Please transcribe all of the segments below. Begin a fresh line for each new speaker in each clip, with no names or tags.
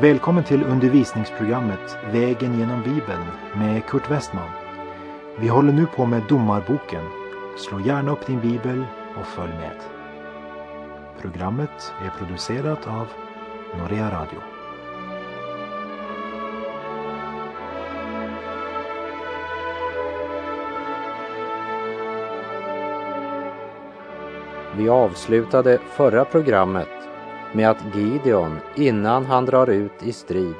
Välkommen till undervisningsprogrammet Vägen genom Bibeln med Kurt Westman. Vi håller nu på med Domarboken. Slå gärna upp din bibel och följ med. Programmet är producerat av Norea Radio.
Vi avslutade förra programmet med att Gideon innan han drar ut i strid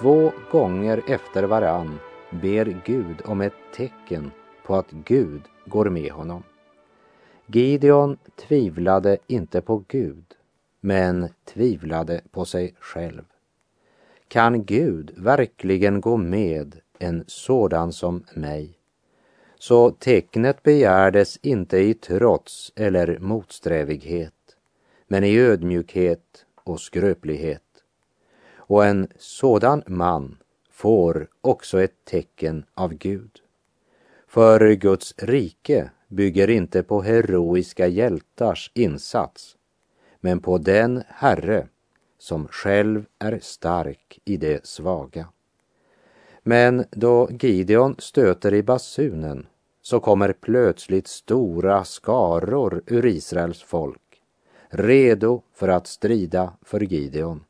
två gånger efter varann ber Gud om ett tecken på att Gud går med honom. Gideon tvivlade inte på Gud, men tvivlade på sig själv. Kan Gud verkligen gå med en sådan som mig? Så tecknet begärdes inte i trots eller motsträvighet men i ödmjukhet och skröplighet. Och en sådan man får också ett tecken av Gud. För Guds rike bygger inte på heroiska hjältars insats, men på den Herre som själv är stark i det svaga. Men då Gideon stöter i basunen så kommer plötsligt stora skaror ur Israels folk redo för att strida för Gideon.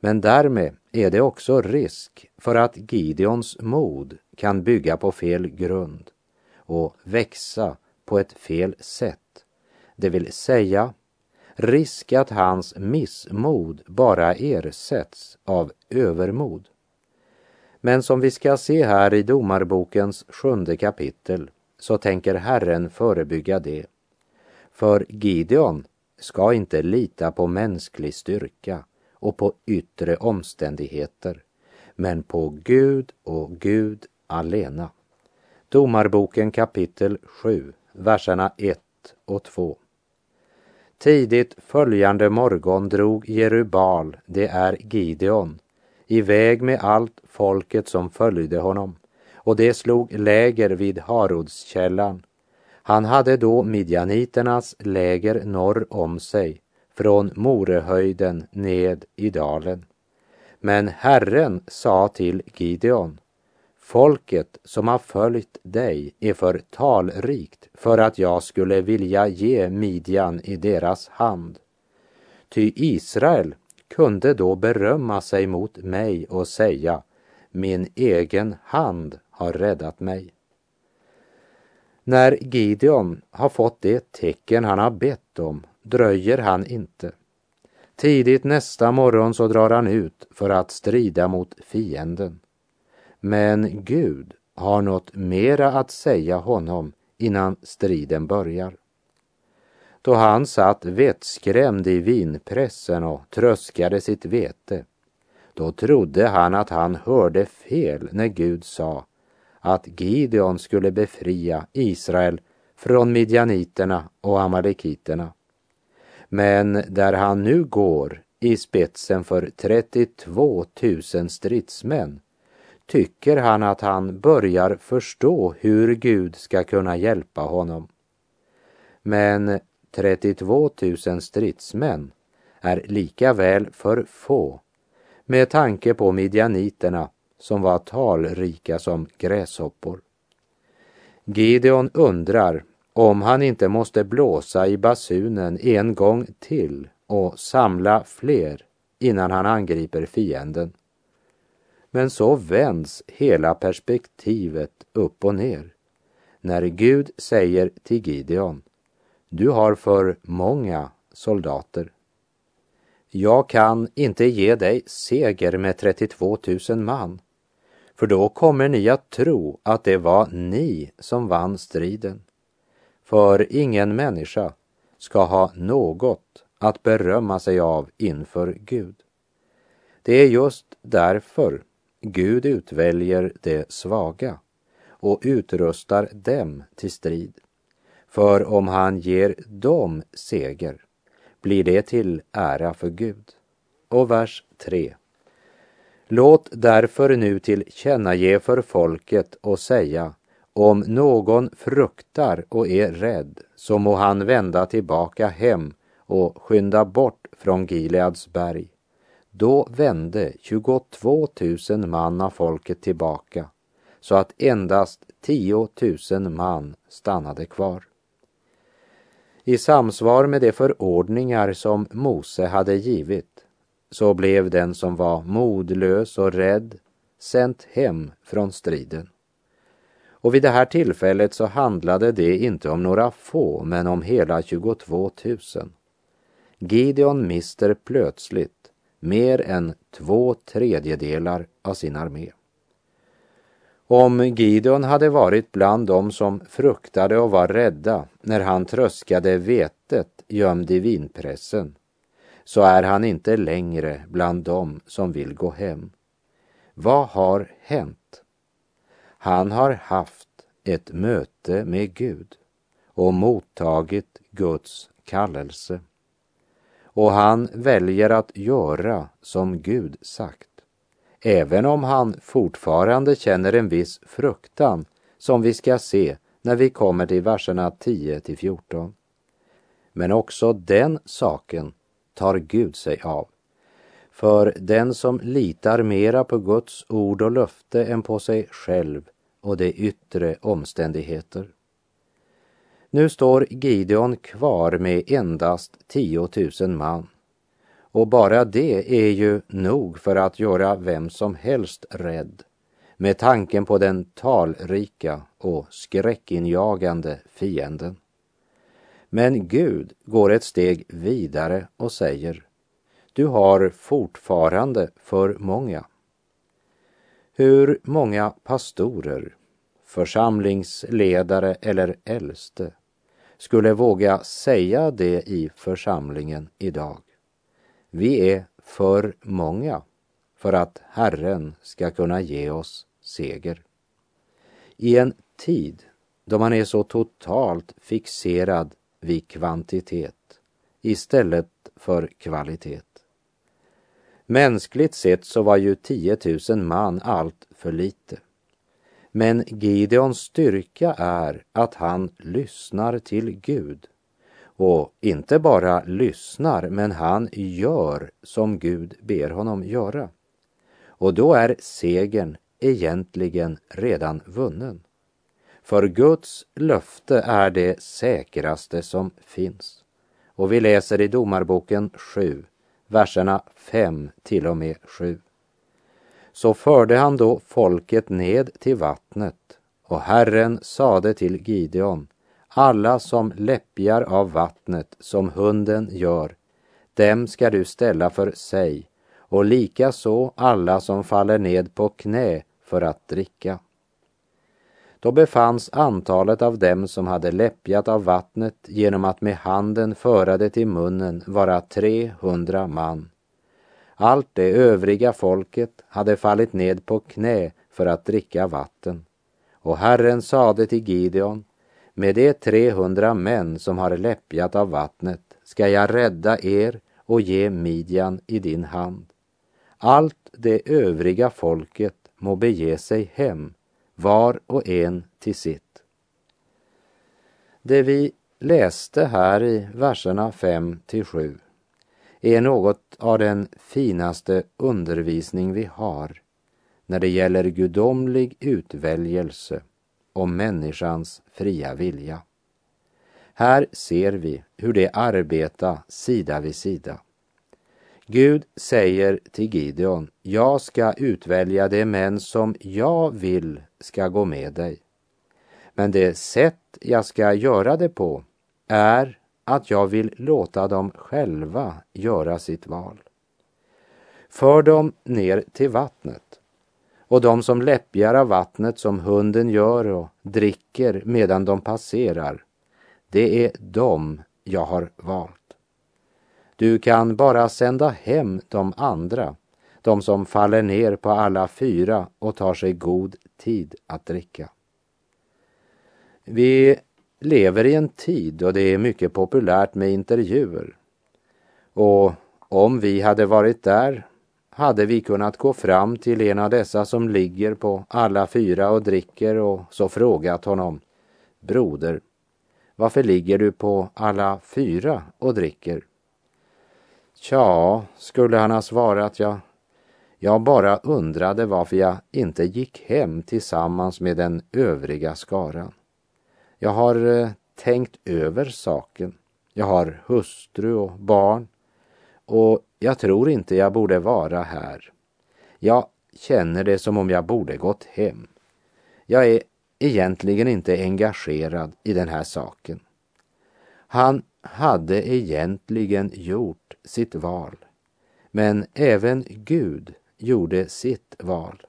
Men därmed är det också risk för att Gideons mod kan bygga på fel grund och växa på ett fel sätt. Det vill säga risk att hans missmod bara ersätts av övermod. Men som vi ska se här i Domarbokens sjunde kapitel så tänker Herren förebygga det. För Gideon ska inte lita på mänsklig styrka och på yttre omständigheter, men på Gud och Gud alena. Domarboken kapitel 7, verserna 1 och 2. Tidigt följande morgon drog Jerubal, det är Gideon, iväg med allt folket som följde honom och det slog läger vid Harodskällan han hade då midjaniternas läger norr om sig, från Morehöjden ned i dalen. Men Herren sa till Gideon, folket som har följt dig är för talrikt för att jag skulle vilja ge Midjan i deras hand. Ty Israel kunde då berömma sig mot mig och säga, min egen hand har räddat mig. När Gideon har fått det tecken han har bett om dröjer han inte. Tidigt nästa morgon så drar han ut för att strida mot fienden. Men Gud har något mera att säga honom innan striden börjar. Då han satt vettskrämd i vinpressen och tröskade sitt vete, då trodde han att han hörde fel när Gud sa att Gideon skulle befria Israel från midjaniterna och amalekiterna. Men där han nu går i spetsen för 32 000 stridsmän tycker han att han börjar förstå hur Gud ska kunna hjälpa honom. Men 32 000 stridsmän är lika väl för få med tanke på midjaniterna som var talrika som gräshoppor. Gideon undrar om han inte måste blåsa i basunen en gång till och samla fler innan han angriper fienden. Men så vänds hela perspektivet upp och ner när Gud säger till Gideon, du har för många soldater. Jag kan inte ge dig seger med 32 000 man, för då kommer ni att tro att det var ni som vann striden. För ingen människa ska ha något att berömma sig av inför Gud. Det är just därför Gud utväljer det svaga och utrustar dem till strid. För om han ger dem seger blir det till ära för Gud. Och vers 3. Låt därför nu tillkännage för folket och säga om någon fruktar och är rädd så må han vända tillbaka hem och skynda bort från Gileads berg. Då vände 22 000 man av folket tillbaka så att endast 10 000 man stannade kvar. I samsvar med de förordningar som Mose hade givit så blev den som var modlös och rädd sänt hem från striden. Och vid det här tillfället så handlade det inte om några få, men om hela 22 000. Gideon mister plötsligt mer än två tredjedelar av sin armé. Om Gideon hade varit bland dem som fruktade och var rädda när han tröskade vetet gömd i vinpressen, så är han inte längre bland dem som vill gå hem. Vad har hänt? Han har haft ett möte med Gud och mottagit Guds kallelse. Och han väljer att göra som Gud sagt även om han fortfarande känner en viss fruktan som vi ska se när vi kommer till verserna 10 till 14. Men också den saken tar Gud sig av. För den som litar mera på Guds ord och löfte än på sig själv och de yttre omständigheter. Nu står Gideon kvar med endast 10 000 man och bara det är ju nog för att göra vem som helst rädd med tanken på den talrika och skräckinjagande fienden. Men Gud går ett steg vidare och säger Du har fortfarande för många. Hur många pastorer, församlingsledare eller äldste skulle våga säga det i församlingen idag? Vi är för många för att Herren ska kunna ge oss seger. I en tid då man är så totalt fixerad vid kvantitet istället för kvalitet. Mänskligt sett så var ju 10 000 man allt för lite. Men Gideons styrka är att han lyssnar till Gud och inte bara lyssnar, men han gör som Gud ber honom göra. Och då är segern egentligen redan vunnen. För Guds löfte är det säkraste som finns. Och vi läser i Domarboken 7, verserna 5 till och med 7. Så förde han då folket ned till vattnet och Herren sade till Gideon alla som läppjar av vattnet som hunden gör, dem ska du ställa för sig och likaså alla som faller ned på knä för att dricka. Då befanns antalet av dem som hade läppjat av vattnet genom att med handen föra det till munnen vara 300 man. Allt det övriga folket hade fallit ned på knä för att dricka vatten. Och Herren sade till Gideon, med de 300 män som har läppjat av vattnet ska jag rädda er och ge Midjan i din hand. Allt det övriga folket må bege sig hem, var och en till sitt. Det vi läste här i verserna 5 till 7 är något av den finaste undervisning vi har när det gäller gudomlig utväljelse och människans fria vilja. Här ser vi hur de arbetar sida vid sida. Gud säger till Gideon, jag ska utvälja de män som jag vill ska gå med dig. Men det sätt jag ska göra det på är att jag vill låta dem själva göra sitt val. För dem ner till vattnet och de som läppjar av vattnet som hunden gör och dricker medan de passerar, det är dem jag har valt. Du kan bara sända hem de andra, de som faller ner på alla fyra och tar sig god tid att dricka. Vi lever i en tid då det är mycket populärt med intervjuer. Och om vi hade varit där hade vi kunnat gå fram till en av dessa som ligger på alla fyra och dricker och så frågat honom Broder, varför ligger du på alla fyra och dricker? Tja, skulle han ha svarat, jag, jag bara undrade varför jag inte gick hem tillsammans med den övriga skaran. Jag har eh, tänkt över saken. Jag har hustru och barn och jag tror inte jag borde vara här. Jag känner det som om jag borde gått hem. Jag är egentligen inte engagerad i den här saken. Han hade egentligen gjort sitt val. Men även Gud gjorde sitt val.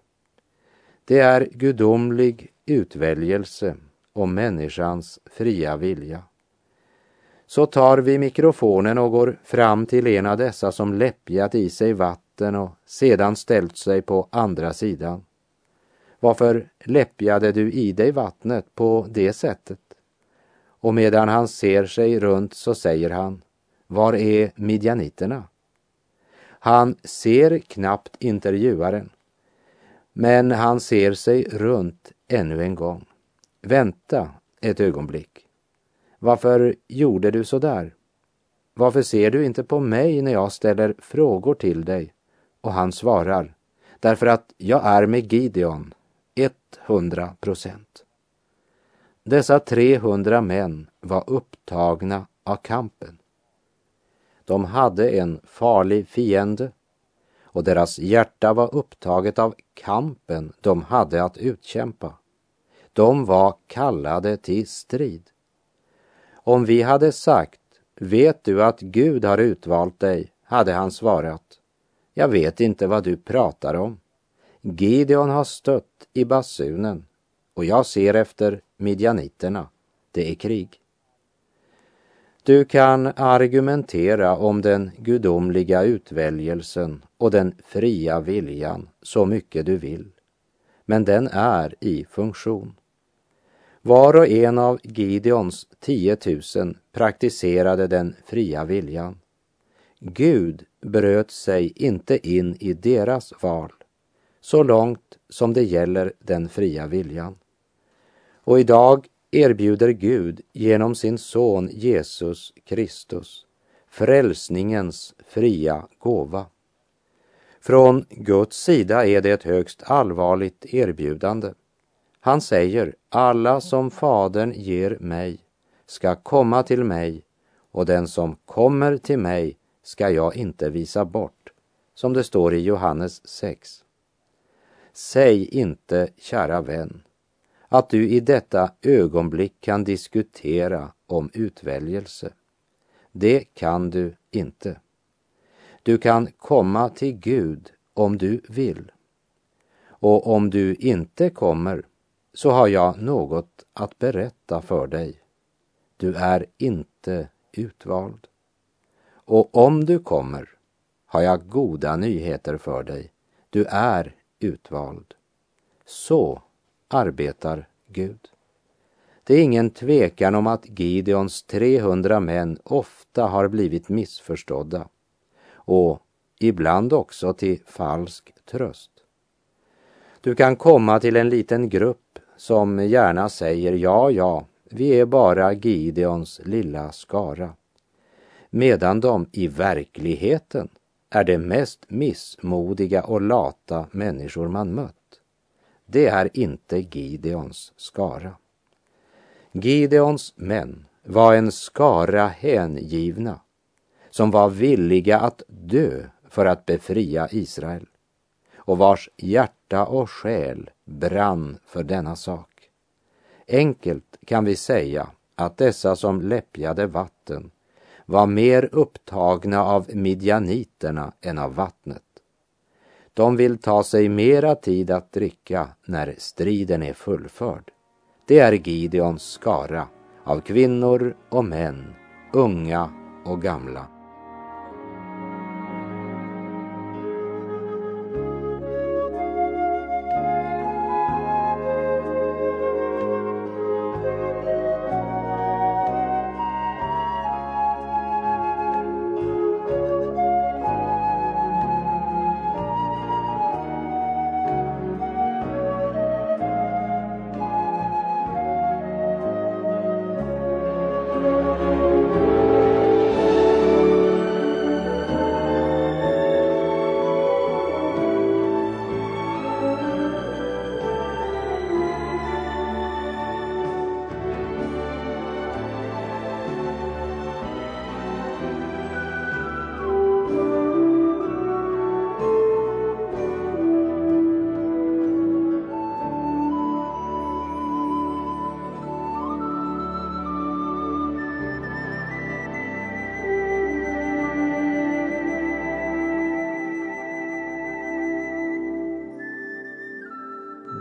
Det är gudomlig utväljelse och människans fria vilja. Så tar vi mikrofonen och går fram till en av dessa som läppjat i sig vatten och sedan ställt sig på andra sidan. Varför läppjade du i dig vattnet på det sättet? Och medan han ser sig runt så säger han, var är midjaniterna? Han ser knappt intervjuaren, men han ser sig runt ännu en gång. Vänta ett ögonblick. Varför gjorde du så där? Varför ser du inte på mig när jag ställer frågor till dig? Och han svarar, därför att jag är med Gideon, 100 procent. Dessa 300 män var upptagna av kampen. De hade en farlig fiende och deras hjärta var upptaget av kampen de hade att utkämpa. De var kallade till strid. Om vi hade sagt, vet du att Gud har utvalt dig, hade han svarat, jag vet inte vad du pratar om. Gideon har stött i basunen och jag ser efter midjaniterna. Det är krig. Du kan argumentera om den gudomliga utväljelsen och den fria viljan så mycket du vill. Men den är i funktion. Var och en av Gideons 10 000 praktiserade den fria viljan. Gud bröt sig inte in i deras val, så långt som det gäller den fria viljan. Och idag erbjuder Gud genom sin son Jesus Kristus frälsningens fria gåva. Från Guds sida är det ett högst allvarligt erbjudande. Han säger, alla som Fadern ger mig ska komma till mig och den som kommer till mig ska jag inte visa bort, som det står i Johannes 6. Säg inte, kära vän, att du i detta ögonblick kan diskutera om utväljelse. Det kan du inte. Du kan komma till Gud om du vill. Och om du inte kommer så har jag något att berätta för dig. Du är inte utvald. Och om du kommer har jag goda nyheter för dig. Du är utvald. Så arbetar Gud. Det är ingen tvekan om att Gideons 300 män ofta har blivit missförstådda och ibland också till falsk tröst. Du kan komma till en liten grupp som gärna säger ja, ja, vi är bara Gideons lilla skara. Medan de i verkligheten är de mest missmodiga och lata människor man mött. Det är inte Gideons skara. Gideons män var en skara hängivna som var villiga att dö för att befria Israel och vars hjärta och själ brann för denna sak. Enkelt kan vi säga att dessa som läppjade vatten var mer upptagna av midjaniterna än av vattnet. De vill ta sig mera tid att dricka när striden är fullförd. Det är Gideons skara av kvinnor och män, unga och gamla.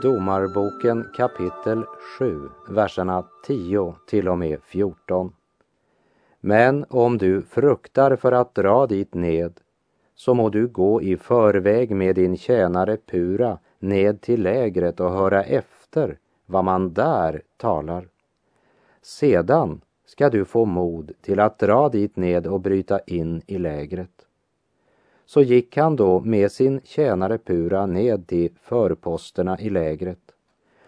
Domarboken kapitel 7, verserna 10 till och med 14. Men om du fruktar för att dra dit ned, så må du gå i förväg med din tjänare Pura ned till lägret och höra efter vad man där talar. Sedan ska du få mod till att dra dit ned och bryta in i lägret. Så gick han då med sin tjänare Pura ned till förposterna i lägret.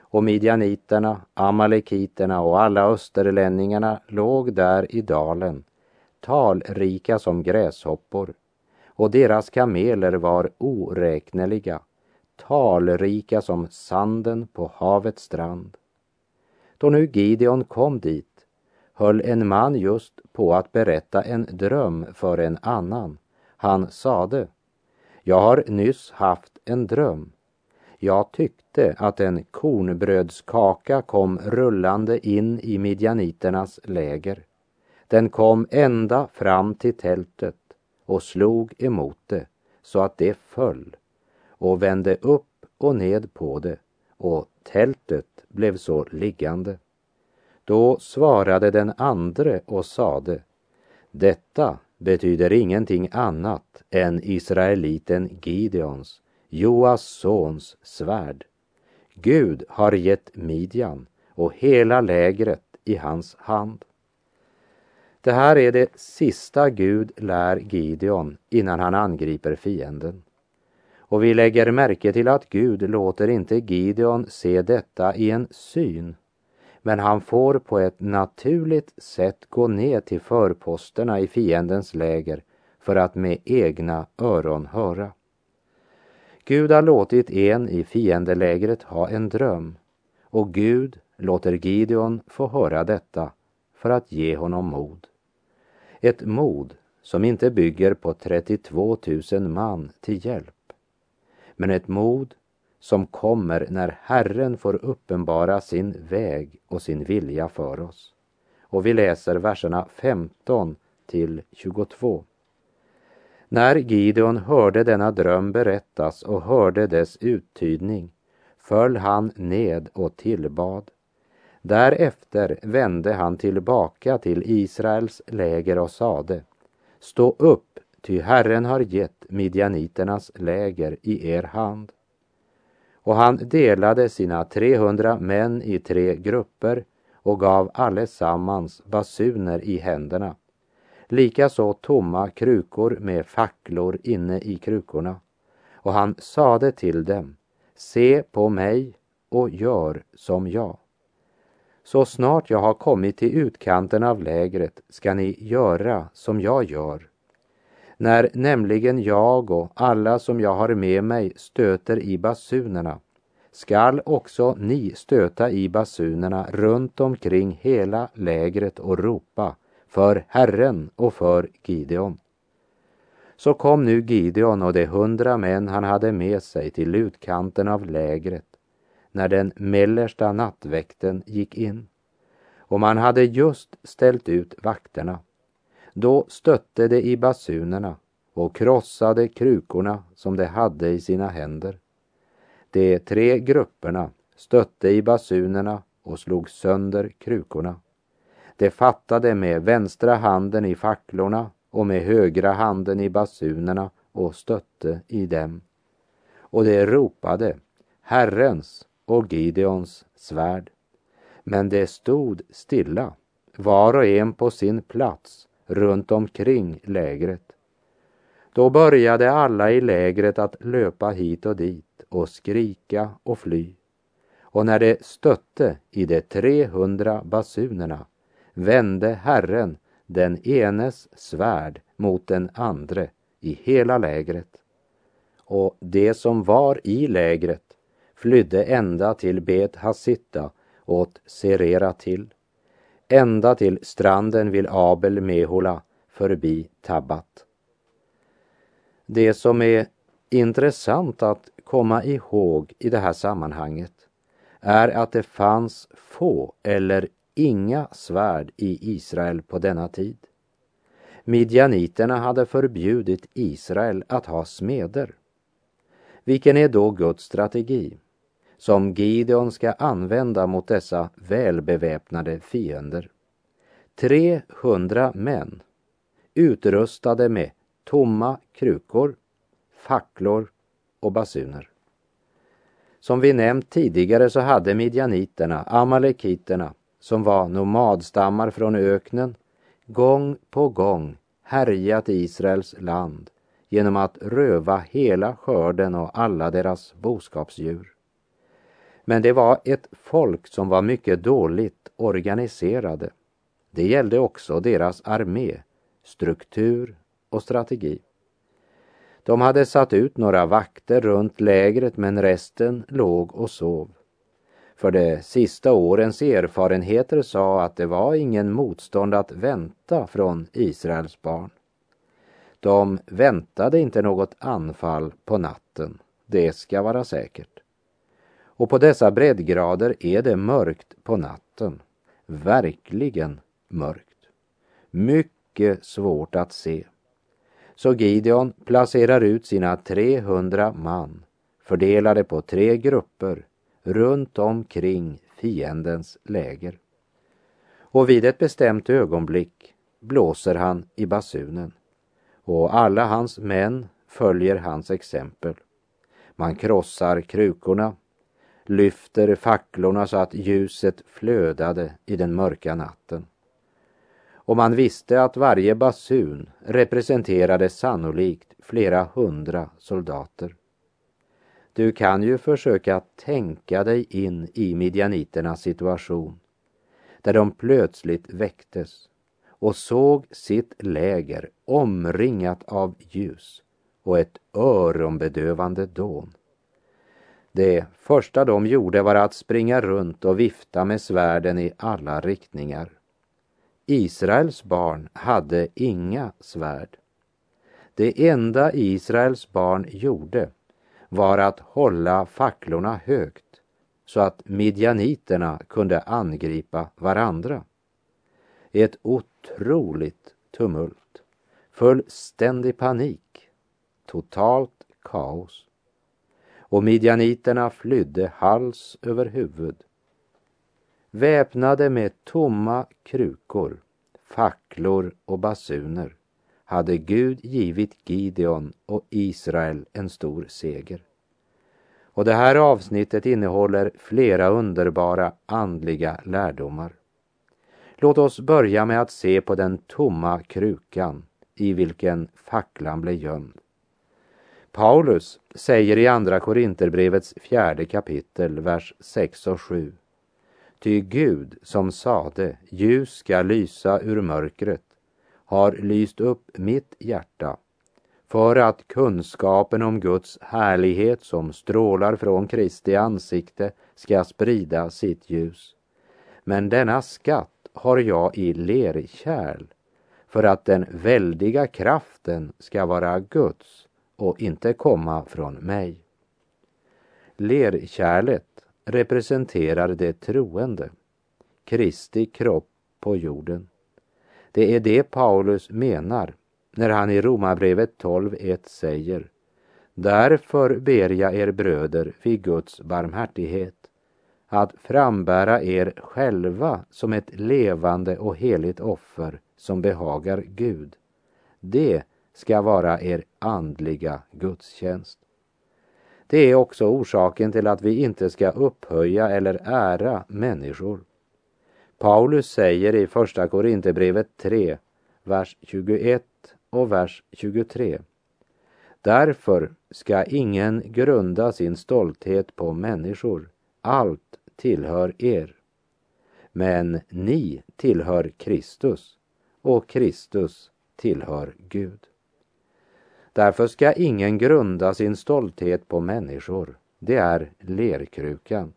Och midjaniterna, amalekiterna och alla österlänningarna låg där i dalen, talrika som gräshoppor, och deras kameler var oräkneliga, talrika som sanden på havets strand. Då nu Gideon kom dit höll en man just på att berätta en dröm för en annan. Han sade, jag har nyss haft en dröm. Jag tyckte att en kornbrödskaka kom rullande in i midjaniternas läger. Den kom ända fram till tältet och slog emot det så att det föll och vände upp och ned på det och tältet blev så liggande. Då svarade den andre och sade, detta betyder ingenting annat än israeliten Gideons, Joas sons svärd. Gud har gett Midjan och hela lägret i hans hand. Det här är det sista Gud lär Gideon innan han angriper fienden. Och vi lägger märke till att Gud låter inte Gideon se detta i en syn, men han får på ett naturligt sätt gå ner till förposterna i fiendens läger för att med egna öron höra. Gud har låtit en i fiendelägret ha en dröm och Gud låter Gideon få höra detta för att ge honom mod. Ett mod som inte bygger på 32 000 man till hjälp, men ett mod som kommer när Herren får uppenbara sin väg och sin vilja för oss. Och vi läser verserna 15 till 22. När Gideon hörde denna dröm berättas och hörde dess uttydning föll han ned och tillbad. Därefter vände han tillbaka till Israels läger och sade Stå upp, ty Herren har gett midjaniternas läger i er hand. Och han delade sina 300 män i tre grupper och gav allesammans basuner i händerna. Likaså tomma krukor med facklor inne i krukorna. Och han sade till dem, se på mig och gör som jag. Så snart jag har kommit till utkanten av lägret ska ni göra som jag gör. När nämligen jag och alla som jag har med mig stöter i basunerna skall också ni stöta i basunerna runt omkring hela lägret och ropa för Herren och för Gideon. Så kom nu Gideon och de hundra män han hade med sig till utkanten av lägret när den mellersta nattväkten gick in. Och man hade just ställt ut vakterna. Då stötte de i basunerna och krossade krukorna som de hade i sina händer. De tre grupperna stötte i basunerna och slog sönder krukorna. De fattade med vänstra handen i facklorna och med högra handen i basunerna och stötte i dem. Och de ropade Herrens och Gideons svärd. Men de stod stilla, var och en på sin plats runt omkring lägret. Då började alla i lägret att löpa hit och dit och skrika och fly. Och när de stötte i de 300 basunerna vände Herren den enes svärd mot den andre i hela lägret. Och det som var i lägret flydde ända till Bet Hasitta åt Serera till, ända till stranden vid Abel Mehola förbi Tabbat. Det som är intressant att komma ihåg i det här sammanhanget är att det fanns få eller inga svärd i Israel på denna tid. Midjaniterna hade förbjudit Israel att ha smeder. Vilken är då Guds strategi? Som Gideon ska använda mot dessa välbeväpnade fiender. 300 män utrustade med tomma krukor, facklor och basuner. Som vi nämnt tidigare så hade midjaniterna, amalekiterna, som var nomadstammar från öknen, gång på gång härjat Israels land genom att röva hela skörden och alla deras boskapsdjur. Men det var ett folk som var mycket dåligt organiserade. Det gällde också deras armé, struktur och strategi. De hade satt ut några vakter runt lägret men resten låg och sov. För de sista årens erfarenheter sa att det var ingen motstånd att vänta från Israels barn. De väntade inte något anfall på natten, det ska vara säkert. Och på dessa breddgrader är det mörkt på natten, verkligen mörkt. Mycket svårt att se. Så Gideon placerar ut sina 300 man fördelade på tre grupper runt omkring fiendens läger. Och vid ett bestämt ögonblick blåser han i basunen och alla hans män följer hans exempel. Man krossar krukorna, lyfter facklorna så att ljuset flödade i den mörka natten. Och man visste att varje basun representerade sannolikt flera hundra soldater. Du kan ju försöka tänka dig in i midjaniternas situation, där de plötsligt väcktes och såg sitt läger omringat av ljus och ett öronbedövande dån. Det första de gjorde var att springa runt och vifta med svärden i alla riktningar. Israels barn hade inga svärd. Det enda Israels barn gjorde var att hålla facklorna högt så att midjaniterna kunde angripa varandra. Ett otroligt tumult, fullständig panik, totalt kaos. Och midjaniterna flydde hals över huvud. Väpnade med tomma krukor, facklor och basuner hade Gud givit Gideon och Israel en stor seger. Och det här avsnittet innehåller flera underbara andliga lärdomar. Låt oss börja med att se på den tomma krukan i vilken facklan blev gömd. Paulus säger i Andra Korinterbrevets fjärde kapitel, vers 6 och 7. Ty Gud som sade, ljus ska lysa ur mörkret, har lyst upp mitt hjärta för att kunskapen om Guds härlighet som strålar från Kristi ansikte ska sprida sitt ljus. Men denna skatt har jag i lerkärl för att den väldiga kraften ska vara Guds och inte komma från mig. Lerkärlet representerar det troende, Kristi kropp på jorden. Det är det Paulus menar när han i Romarbrevet 12.1 säger Därför ber jag er bröder vid Guds barmhärtighet att frambära er själva som ett levande och heligt offer som behagar Gud. Det ska vara er andliga gudstjänst. Det är också orsaken till att vi inte ska upphöja eller ära människor. Paulus säger i Första Korinthierbrevet 3, vers 21 och vers 23. Därför ska ingen grunda sin stolthet på människor. Allt tillhör er. Men ni tillhör Kristus och Kristus tillhör Gud. Därför ska ingen grunda sin stolthet på människor. Det är lerkrukan.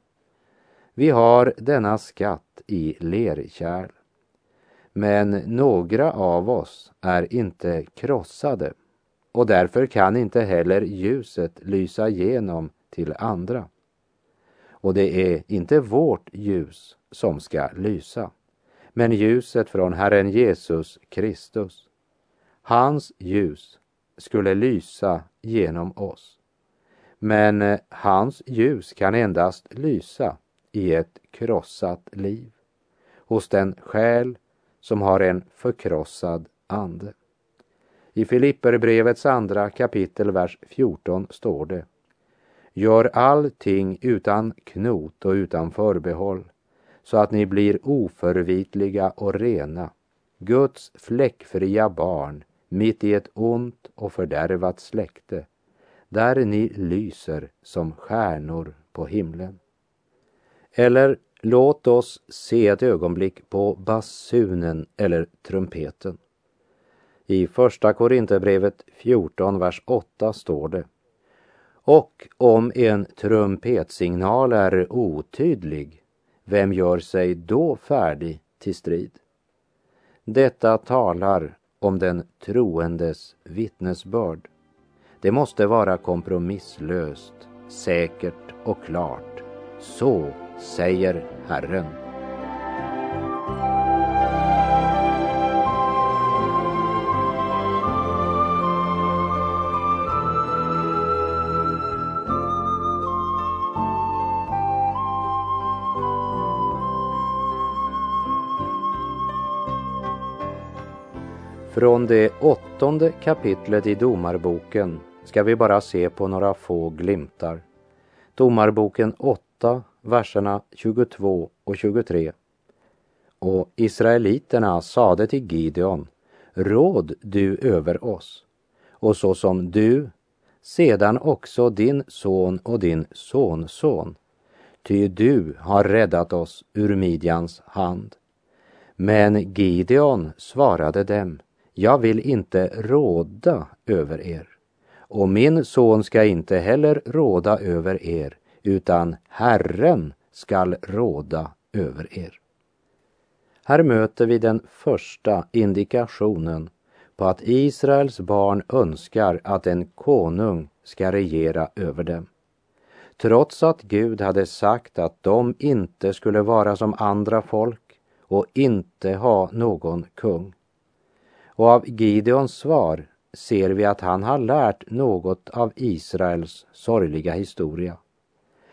Vi har denna skatt i lerkärl. Men några av oss är inte krossade och därför kan inte heller ljuset lysa igenom till andra. Och det är inte vårt ljus som ska lysa, men ljuset från Herren Jesus Kristus. Hans ljus skulle lysa genom oss. Men eh, hans ljus kan endast lysa i ett krossat liv, hos den själ som har en förkrossad ande. I Filipperbrevets andra kapitel, vers 14 står det Gör allting utan knot och utan förbehåll, så att ni blir oförvitliga och rena, Guds fläckfria barn mitt i ett ont och fördärvat släkte, där ni lyser som stjärnor på himlen. Eller låt oss se ett ögonblick på basunen eller trumpeten. I Första Korinthierbrevet 14, vers 8 står det och om en trumpetsignal är otydlig, vem gör sig då färdig till strid? Detta talar om den troendes vittnesbörd. Det måste vara kompromisslöst, säkert och klart. Så säger Herren. Från det åttonde kapitlet i Domarboken ska vi bara se på några få glimtar. Domarboken 8, verserna 22 och 23. Och israeliterna sade till Gideon, råd du över oss, och så som du, sedan också din son och din sonson, ty du har räddat oss ur Midjans hand. Men Gideon svarade dem, jag vill inte råda över er och min son ska inte heller råda över er utan Herren skall råda över er. Här möter vi den första indikationen på att Israels barn önskar att en konung ska regera över dem. Trots att Gud hade sagt att de inte skulle vara som andra folk och inte ha någon kung och av Gideons svar ser vi att han har lärt något av Israels sorgliga historia.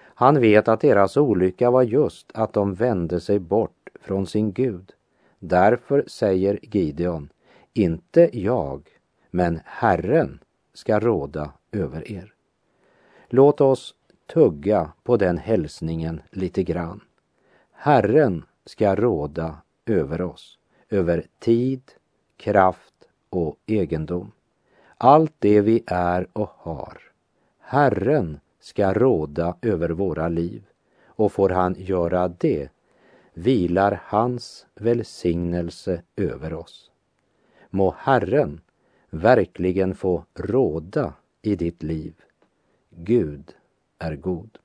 Han vet att deras olycka var just att de vände sig bort från sin Gud. Därför säger Gideon, inte jag, men Herren ska råda över er. Låt oss tugga på den hälsningen lite grann. Herren ska råda över oss, över tid, kraft och egendom. Allt det vi är och har. Herren ska råda över våra liv och får han göra det vilar hans välsignelse över oss. Må Herren verkligen få råda i ditt liv. Gud är god.